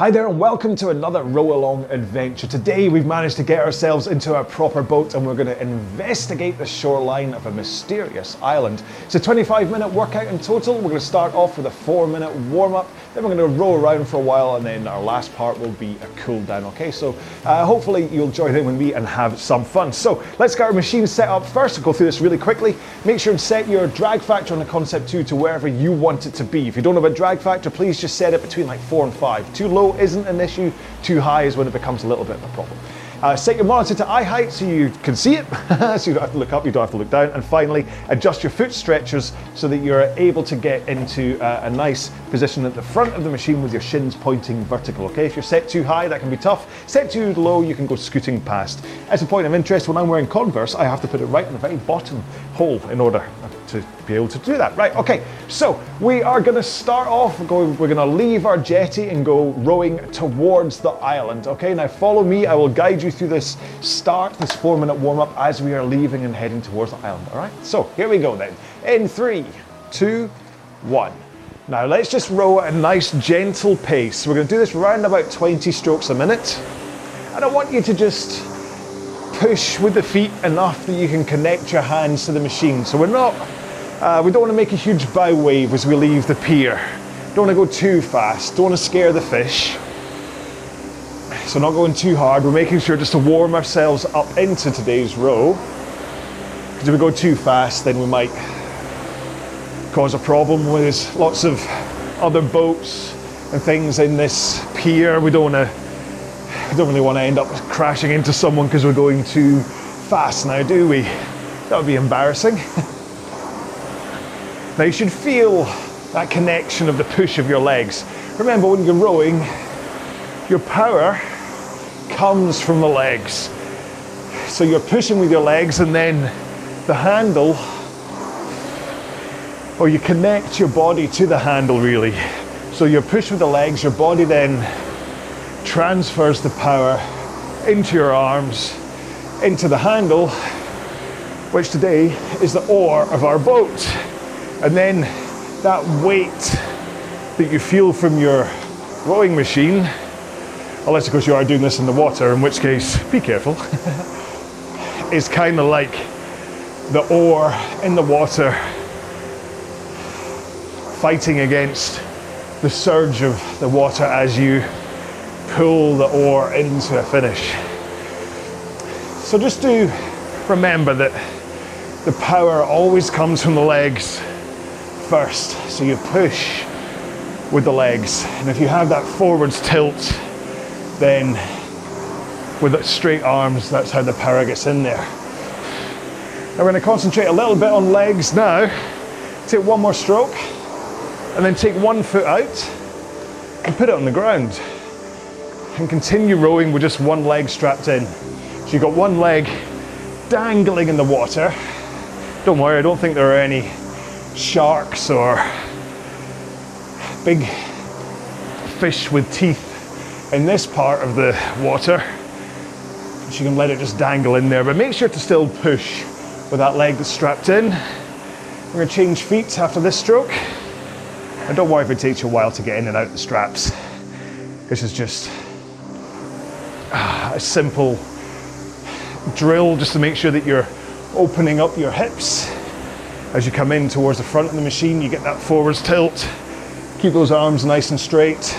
Hi there and welcome to another row along adventure. Today we've managed to get ourselves into a proper boat and we're going to investigate the shoreline of a mysterious island. It's a 25 minute workout in total. We're going to start off with a 4 minute warm up, then we're going to row around for a while and then our last part will be a cool down. Okay, so uh, hopefully you'll join in with me and have some fun. So let's get our machine set up first. I'll go through this really quickly. Make sure and set your drag factor on the Concept 2 to wherever you want it to be. If you don't have a drag factor, please just set it between like 4 and 5. Too low isn't an issue, too high is when it becomes a little bit of a problem. Uh, set your monitor to eye height so you can see it, so you don't have to look up, you don't have to look down. And finally, adjust your foot stretchers so that you're able to get into uh, a nice position at the front of the machine with your shins pointing vertical. Okay, if you're set too high, that can be tough. Set too low, you can go scooting past. As a point of interest, when I'm wearing Converse, I have to put it right in the very bottom hole in order to be able to do that. Right, okay, so we are gonna start off, going, we're gonna leave our jetty and go rowing towards the island. Okay, now follow me, I will guide you through this start, this four minute warm up as we are leaving and heading towards the island. All right, so here we go then. In three, two, one. Now let's just row at a nice gentle pace. We're gonna do this around about 20 strokes a minute. And I want you to just push with the feet enough that you can connect your hands to the machine. So we're not uh, we don't want to make a huge bow wave as we leave the pier. Don't want to go too fast. Don't want to scare the fish. So not going too hard. We're making sure just to warm ourselves up into today's row. Because if we go too fast, then we might cause a problem with lots of other boats and things in this pier. We don't want to. Don't really want to end up crashing into someone because we're going too fast now, do we? That would be embarrassing. Now you should feel that connection of the push of your legs. Remember when you're rowing, your power comes from the legs. So you're pushing with your legs and then the handle, or you connect your body to the handle really. So you push with the legs, your body then transfers the power into your arms, into the handle, which today is the oar of our boat. And then that weight that you feel from your rowing machine, unless of course you are doing this in the water, in which case be careful, is kind of like the oar in the water fighting against the surge of the water as you pull the oar into a finish. So just do remember that the power always comes from the legs first. So you push with the legs. And if you have that forwards tilt, then with that straight arms, that's how the power gets in there. Now we're going to concentrate a little bit on legs now. Take one more stroke and then take one foot out and put it on the ground. And continue rowing with just one leg strapped in. So you've got one leg dangling in the water. Don't worry, I don't think there are any sharks or big fish with teeth in this part of the water. So you can let it just dangle in there, but make sure to still push with that leg that's strapped in. We're going to change feet after this stroke. And don't worry if it takes you a while to get in and out the straps. This is just a simple drill just to make sure that you're opening up your hips as you come in towards the front of the machine, you get that forwards tilt. Keep those arms nice and straight.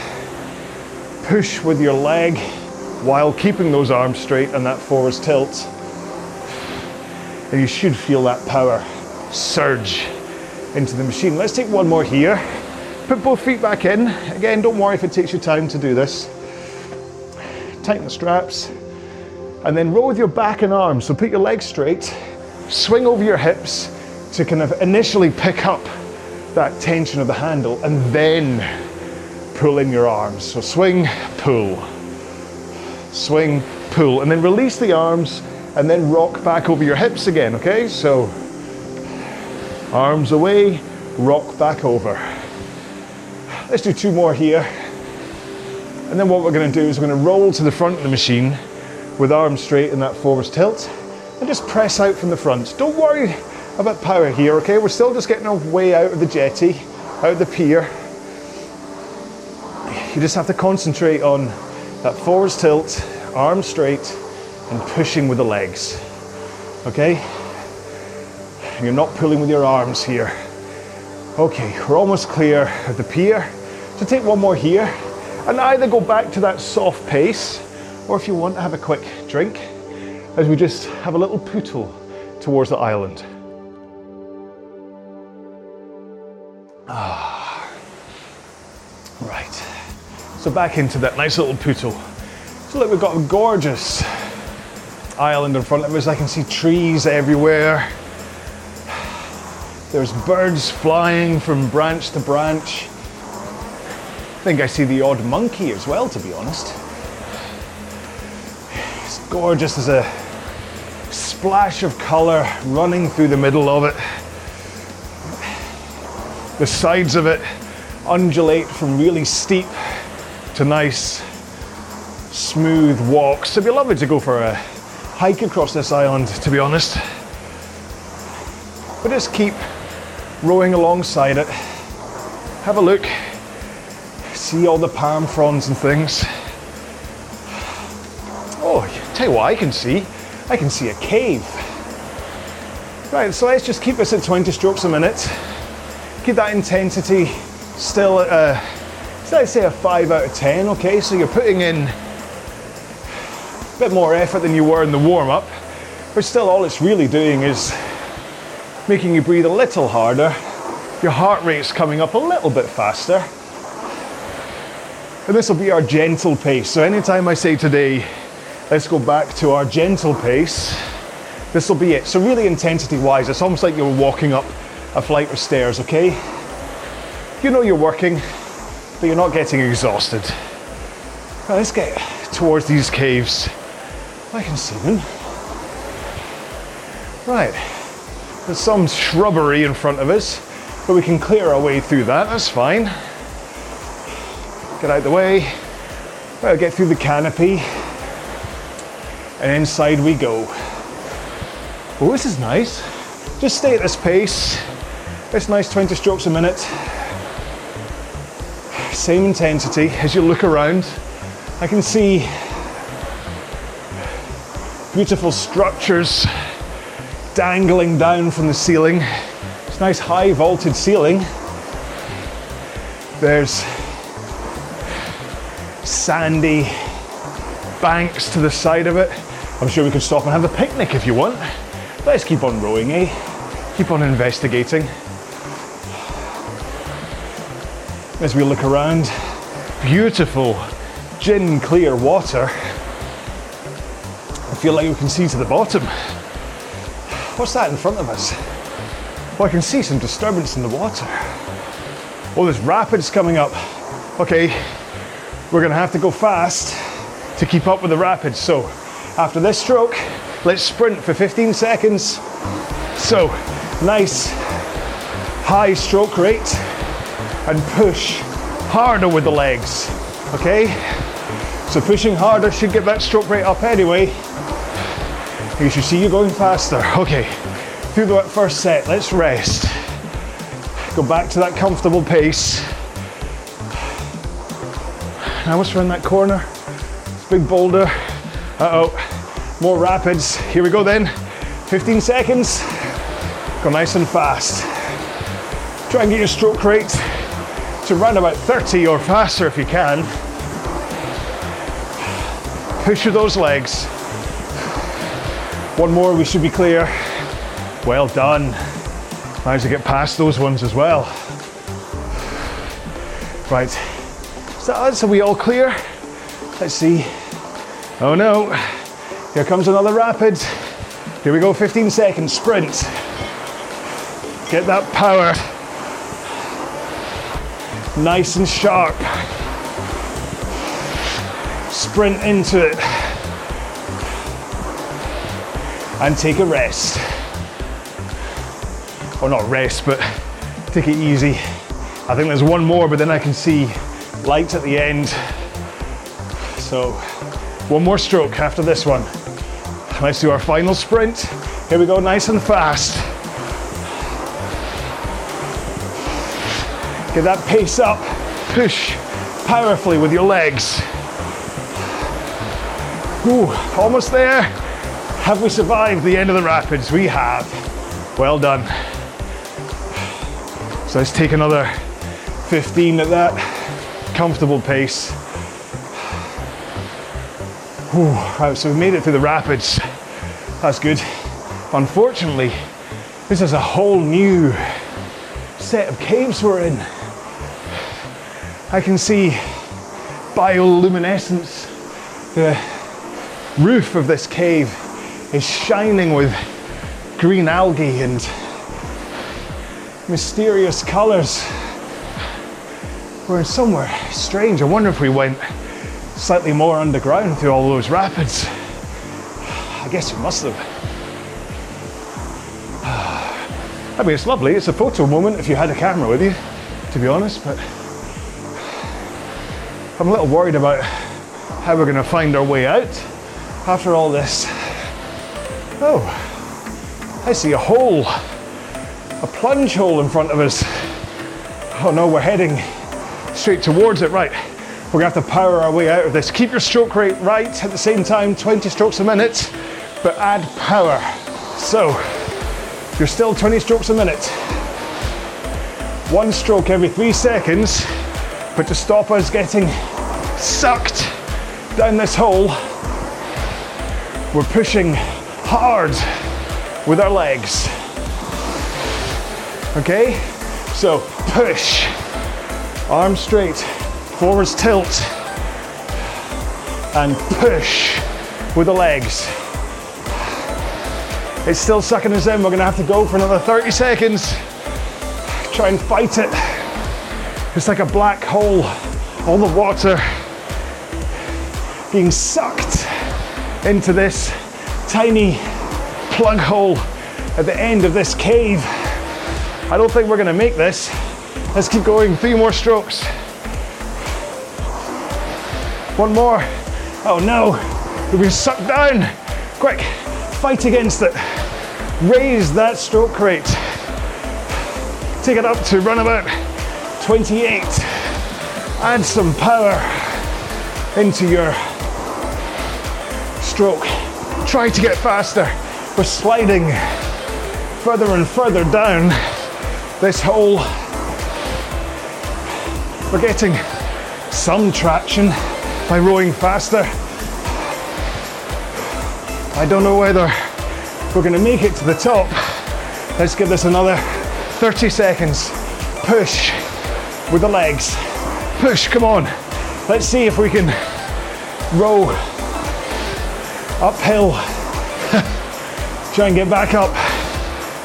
Push with your leg while keeping those arms straight and that forwards tilt. And you should feel that power surge into the machine. Let's take one more here. Put both feet back in. Again, don't worry if it takes you time to do this. Tighten the straps. And then roll with your back and arms. So put your legs straight, swing over your hips, to kind of initially pick up that tension of the handle and then pull in your arms. So swing, pull, swing, pull, and then release the arms and then rock back over your hips again, okay? So arms away, rock back over. Let's do two more here. And then what we're gonna do is we're gonna roll to the front of the machine with arms straight in that forward tilt and just press out from the front. Don't worry a bit power here, okay? We're still just getting our way out of the jetty, out of the pier. you just have to concentrate on that forwards tilt, arms straight, and pushing with the legs. Okay? You're not pulling with your arms here. Okay, we're almost clear of the pier. So take one more here and either go back to that soft pace or if you want to have a quick drink as we just have a little pootle towards the island. So back into that nice little pootle. So look, we've got a gorgeous island in front of us. I can see trees everywhere. There's birds flying from branch to branch. I think I see the odd monkey as well, to be honest. It's gorgeous. There's a splash of colour running through the middle of it. The sides of it undulate from really steep to nice, smooth walks. It'd be lovely to go for a hike across this island, to be honest. But just keep rowing alongside it. Have a look, see all the palm fronds and things. Oh, tell you what I can see. I can see a cave. Right, so let's just keep this at 20 strokes a minute. Keep that intensity still at a, let's say a 5 out of 10, okay? So you're putting in a bit more effort than you were in the warm up, but still all it's really doing is making you breathe a little harder. Your heart rate's coming up a little bit faster. And this will be our gentle pace. So anytime I say today, let's go back to our gentle pace, this will be it. So really intensity wise, it's almost like you're walking up a flight of stairs, okay? You know you're working, but you're not getting exhausted. Now let's get towards these caves. I can see them. Right, there's some shrubbery in front of us, but we can clear our way through that, that's fine. Get out the way. Well, get through the canopy. And inside we go. Oh, this is nice. Just stay at this pace. It's nice 20 strokes a minute. Same intensity as you look around. I can see beautiful structures dangling down from the ceiling. It's a nice high vaulted ceiling. There's sandy banks to the side of it. I'm sure we could stop and have a picnic if you want. Let's keep on rowing, eh? Keep on investigating. As we look around, beautiful gin clear water. I feel like we can see to the bottom. What's that in front of us? Well, I can see some disturbance in the water. Oh, there's rapids coming up. Okay, we're gonna have to go fast to keep up with the rapids. So, after this stroke, let's sprint for 15 seconds. So, nice high stroke rate and push harder with the legs. Okay? So, pushing harder should get that stroke rate up anyway. You should see you going faster. Okay, through the first set, let's rest. Go back to that comfortable pace. Now what's around that corner? It's Big boulder. Uh-oh, more rapids. Here we go then. 15 seconds. Go nice and fast. Try and get your stroke rate to run about 30 or faster if you can. Push through those legs. One more, we should be clear. Well done. Managed to get past those ones as well. Right, so are we all clear? Let's see. Oh no, here comes another rapid. Here we go, 15 seconds, sprint. Get that power. Nice and sharp. Sprint into it. and take a rest. Or not rest, but take it easy. I think there's one more, but then I can see lights at the end. So one more stroke after this one. Let's do our final sprint. Here we go, nice and fast. Get that pace up, push, powerfully with your legs. Ooh, almost there. Have we survived the end of the rapids? We have. Well done. So let's take another 15 at that comfortable pace. Whew, right, so we've made it through the rapids. That's good. Unfortunately, this is a whole new set of caves we're in. I can see bioluminescence. The roof of this cave is shining with green algae and mysterious colours. We're somewhere strange. I wonder if we went slightly more underground through all those rapids. I guess we must have. I mean, it's lovely. It's a photo moment if you had a camera with you, to be honest, but I'm a little worried about how we're going to find our way out after all this. Oh, I see a hole, a plunge hole in front of us. Oh no, we're heading straight towards it. Right, we're to have to power our way out of this. Keep your stroke rate right at the same time, 20 strokes a minute, but add power. So, you're still 20 strokes a minute. One stroke every three seconds, but to stop us getting sucked down this hole, we're pushing hard with our legs. Okay? So push, arms straight, forwards tilt, and push with the legs. It's still sucking us in. We're gonna have to go for another 30 seconds. Try and fight it. It's like a black hole. All the water being sucked into this tiny plug hole at the end of this cave. I don't think we're gonna make this. Let's keep going. Three more strokes. One more. Oh no, we've been sucked down. Quick, fight against it. Raise that stroke rate. Take it up to run about 28. Add some power into your stroke. Try to get faster. We're sliding further and further down this hole. We're getting some traction by rowing faster. I don't know whether we're going to make it to the top. Let's give this another 30 seconds. Push with the legs. Push, come on. Let's see if we can row uphill. Try and get back up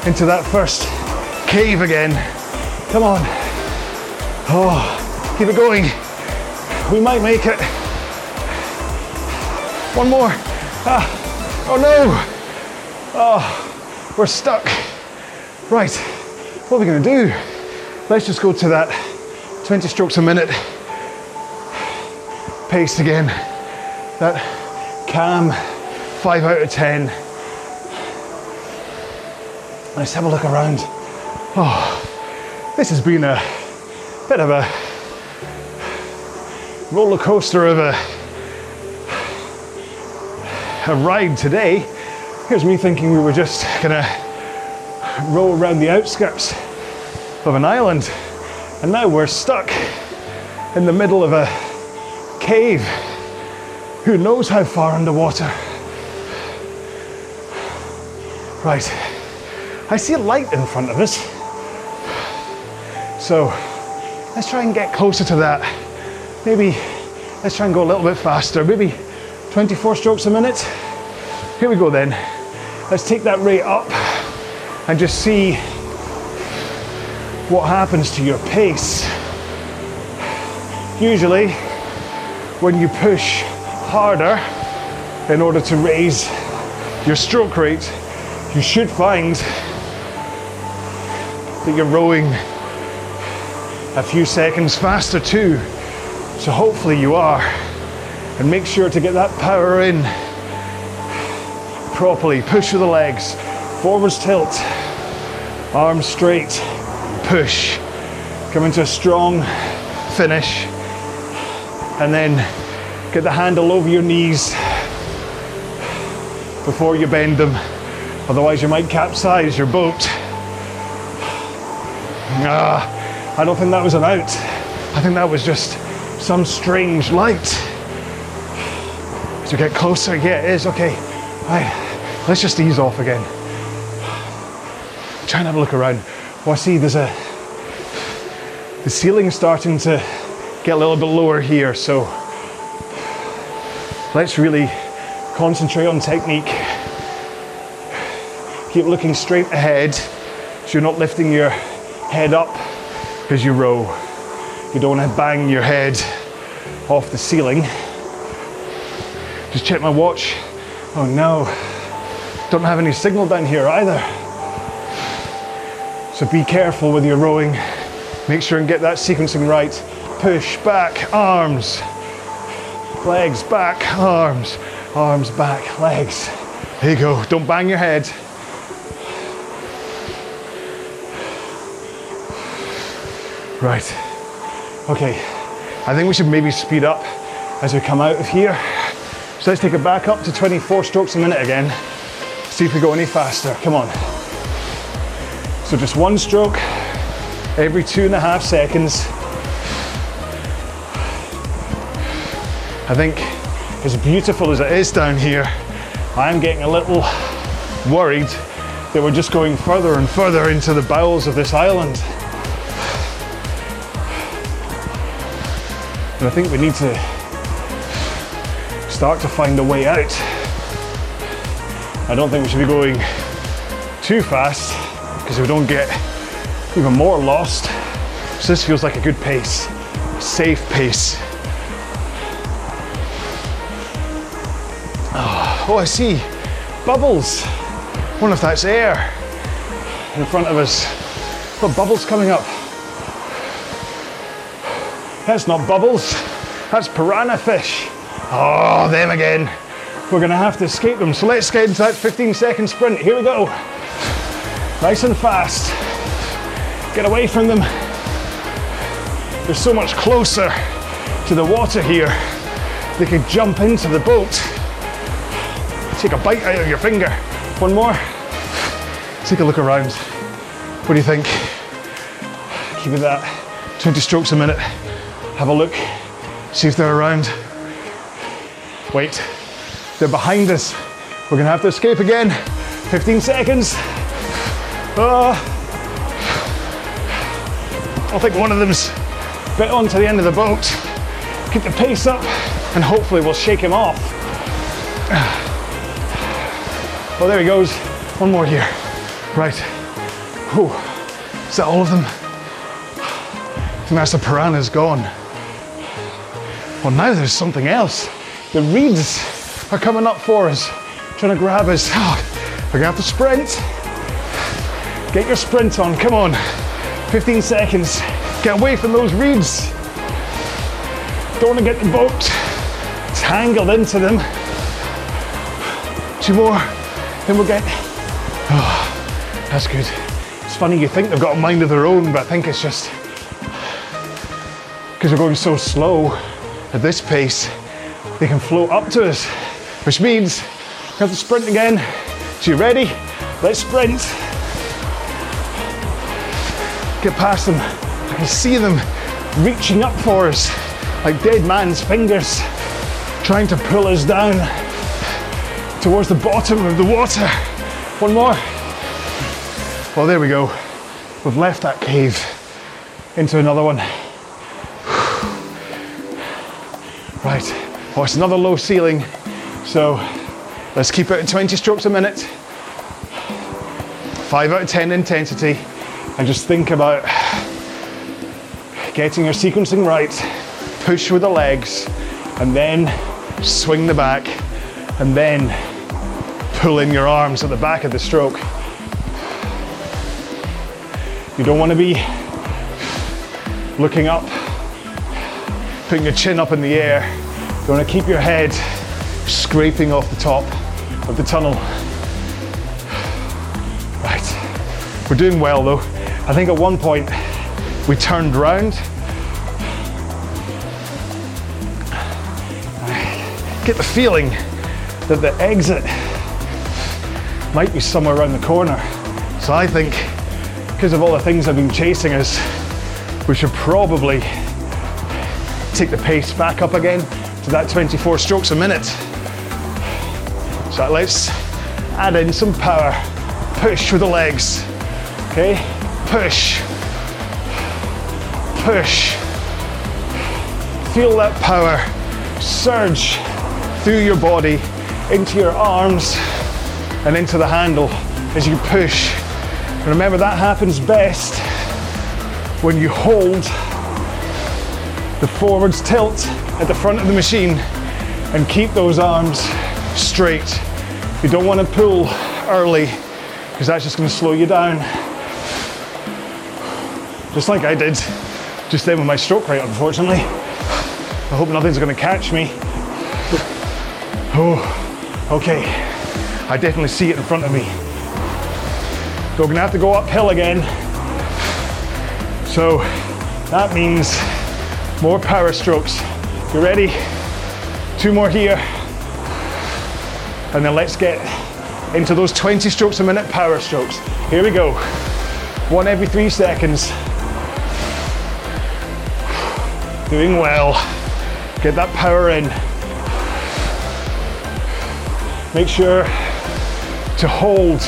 into that first cave again. Come on. Oh, keep it going. We might make it. One more. Ah. Oh no. Oh, we're stuck. Right. What are we to do? Let's just go to that 20 strokes a minute pace again. That calm 5 out of 10. Let's have a look around. Oh, this has been a bit of a roller coaster of a, a ride today. Here's me thinking we were just gonna roll around the outskirts of an island, and now we're stuck in the middle of a cave. Who knows how far underwater? Right, I see a light in front of us. So let's try and get closer to that. Maybe let's try and go a little bit faster, maybe 24 strokes a minute. Here we go then. Let's take that rate up and just see what happens to your pace. Usually, when you push harder in order to raise your stroke rate, you should find that you're rowing a few seconds faster too. So hopefully you are. And make sure to get that power in properly. Push with the legs, forwards tilt, arms straight, push. Come into a strong finish. and then get the handle over your knees before you bend them. Otherwise, you might capsize your boat. Ah, I don't think that was an out. I think that was just some strange light. As we get closer, yeah, it is. Okay, right, let's just ease off again. Try and have a look around. I see there's a, the ceiling's starting to get a little bit lower here, so let's really concentrate on technique. Keep looking straight ahead so you're not lifting your head up as you row. You don't want to bang your head off the ceiling. Just check my watch. Oh no, don't have any signal down here either. So be careful with your rowing. Make sure and get that sequencing right. Push back, arms, legs back, arms, arms back, legs. There you go. Don't bang your head. Right. Okay. I think we should maybe speed up as we come out of here. So let's take it back up to 24 strokes a minute again. See if we go any faster. Come on. So just one stroke every two and a half seconds. I think as beautiful as it is down here, I'm getting a little worried that we're just going further and further into the bowels of this island. And I think we need to start to find a way out. I don't think we should be going too fast because we don't get even more lost. So this feels like a good pace, safe pace. Oh, oh I see bubbles. I wonder if that's air in front of us. Got bubbles coming up. That's not bubbles, that's piranha fish. Oh, them again. We're gonna have to escape them. So let's get into that 15 second sprint. Here we go. Nice and fast. Get away from them. They're so much closer to the water here. They could jump into the boat. Take a bite out of your finger. One more. Take a look around. What do you think? Keep it that 20 strokes a minute. Have a look, see if they're around. Wait, they're behind us. We're gonna have to escape again. 15 seconds. Uh, I think one of them's bit onto the end of the boat. Keep the pace up and hopefully we'll shake him off. Well, there he goes. One more here. Right. Is that all of them? I think that's the piranha's gone. Well, now there's something else. The reeds are coming up for us, trying to grab us. Oh, we're gonna have to sprint. Get your sprint on, come on. 15 seconds. Get away from those reeds. Don't want to get the boat tangled into them. Two more, then we'll get. Oh, that's good. It's funny, you think they've got a mind of their own, but I think it's just because we're going so slow at this pace, they can float up to us, which means we have to sprint again. So you ready? Let's sprint. Get past them. I can see them reaching up for us like dead man's fingers, trying to pull us down towards the bottom of the water. One more. Well, there we go. We've left that cave into another one. Right, well, it's another low ceiling. So let's keep it at 20 strokes a minute. Five out of 10 intensity. And just think about getting your sequencing right. Push with the legs and then swing the back and then pull in your arms at the back of the stroke. You don't want to be looking up putting your chin up in the air. You want to keep your head scraping off the top of the tunnel. Right, we're doing well though. I think at one point we turned round get the feeling that the exit might be somewhere around the corner. So I think, because of all the things I've been chasing us, we should probably take the pace back up again to that 24 strokes a minute. So let's add in some power. Push with the legs. Okay? Push. Push. Feel that power surge through your body into your arms and into the handle as you push. And remember, that happens best when you hold the forwards tilt at the front of the machine and keep those arms straight. You don't want to pull early because that's just going to slow you down. Just like I did just then with my stroke rate, unfortunately. I hope nothing's to catch me. Oh, okay. I definitely see it in front of me. So we're to have to go uphill again. So that means more power strokes. You ready? Two more here. And then let's get into those 20 strokes a minute power strokes. Here we go. One every three seconds. Doing well. Get that power in. Make sure to hold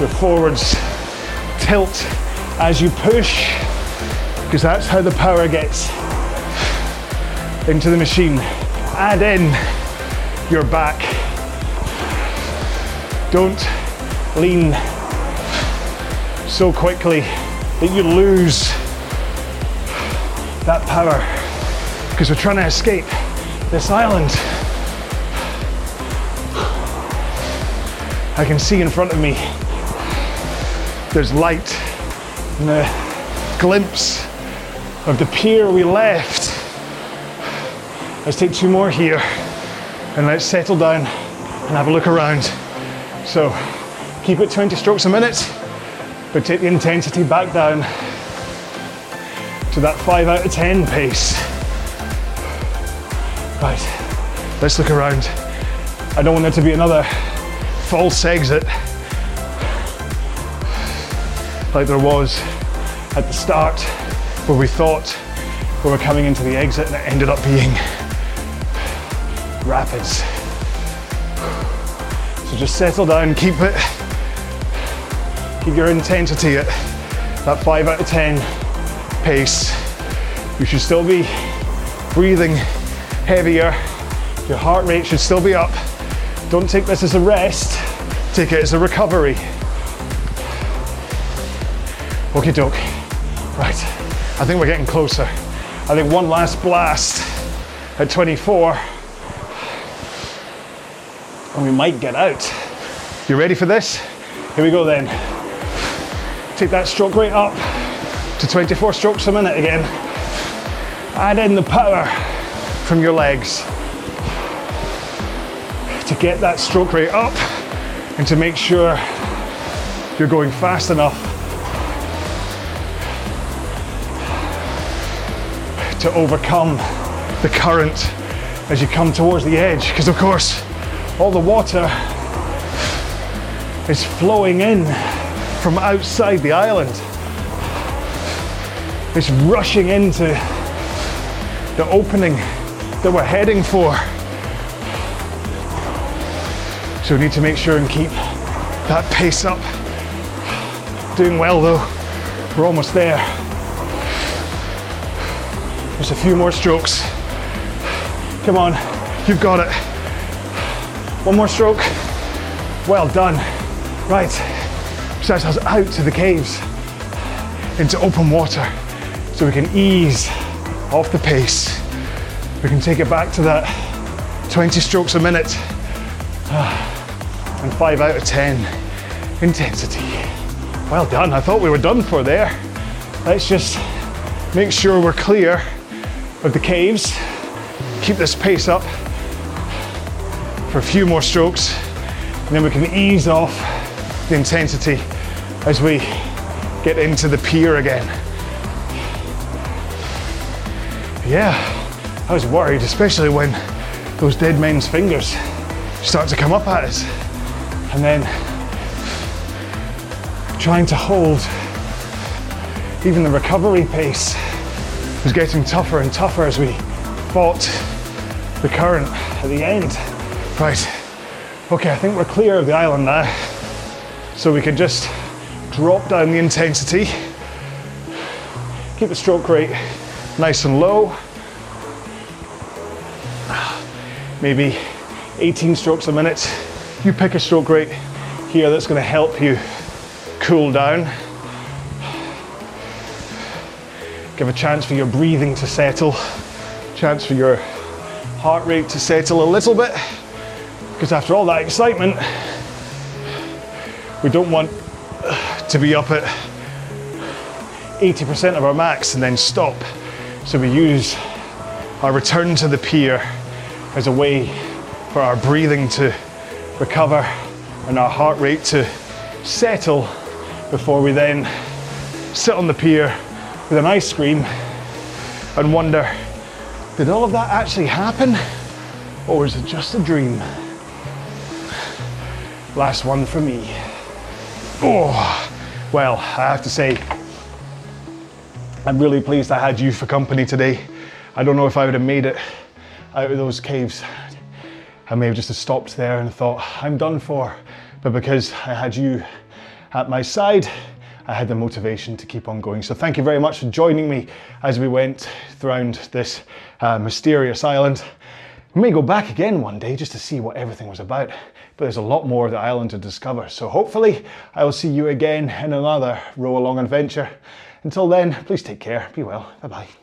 your forwards tilt as you push, because that's how the power gets into the machine. Add in your back. Don't lean so quickly that you lose that power because we're trying to escape this island. I can see in front of me there's light and a glimpse of the pier we left. Let's take two more here and let's settle down and have a look around. So keep it 20 strokes a minute, but take the intensity back down to that 5 out of 10 pace. Right, let's look around. I don't want there to be another false exit like there was at the start where we thought we were coming into the exit and it ended up being rapids. So just settle down, keep it, keep your intensity at that 5 out of 10 pace. You should still be breathing heavier. Your heart rate should still be up. Don't take this as a rest, take it as a recovery. Okie doke. Right, I think we're getting closer. I think one last blast at 24 and we might get out. You ready for this? Here we go then. Take that stroke rate up to 24 strokes a minute again. Add in the power from your legs to get that stroke rate up and to make sure you're going fast enough to overcome the current as you come towards the edge. Because, of course, all the water is flowing in from outside the island. It's rushing into the opening that we're heading for. So we need to make sure and keep that pace up. Doing well though, we're almost there. Just a few more strokes. Come on, you've got it. One more stroke. Well done. Right, starts us out to the caves, into open water, so we can ease off the pace. We can take it back to that 20 strokes a minute ah, and 5 out of 10 intensity. Well done, I thought we were done for there. Let's just make sure we're clear of the caves, keep this pace up for a few more strokes, and then we can ease off the intensity as we get into the pier again. Yeah, I was worried, especially when those dead men's fingers start to come up at us. And then trying to hold even the recovery pace was getting tougher and tougher as we fought the current at the end. Right, okay, I think we're clear of the island now. So we can just drop down the intensity, keep the stroke rate nice and low. Maybe 18 strokes a minute. You pick a stroke rate here that's to help you cool down. Give a chance for your breathing to settle, chance for your heart rate to settle a little bit. Because after all that excitement, we don't want to be up at 80% of our max and then stop. So we use our return to the pier as a way for our breathing to recover and our heart rate to settle before we then sit on the pier with an ice cream and wonder did all of that actually happen or was it just a dream? Last one for me. Oh, well, I have to say, I'm really pleased I had you for company today. I don't know if I would have made it out of those caves. I may have just stopped there and thought, I'm done for. But because I had you at my side, I had the motivation to keep on going. So thank you very much for joining me as we went around this uh, mysterious island. We may go back again one day just to see what everything was about, but there's a lot more of the island to discover. So hopefully I will see you again in another row along adventure. Until then, please take care, be well, bye bye.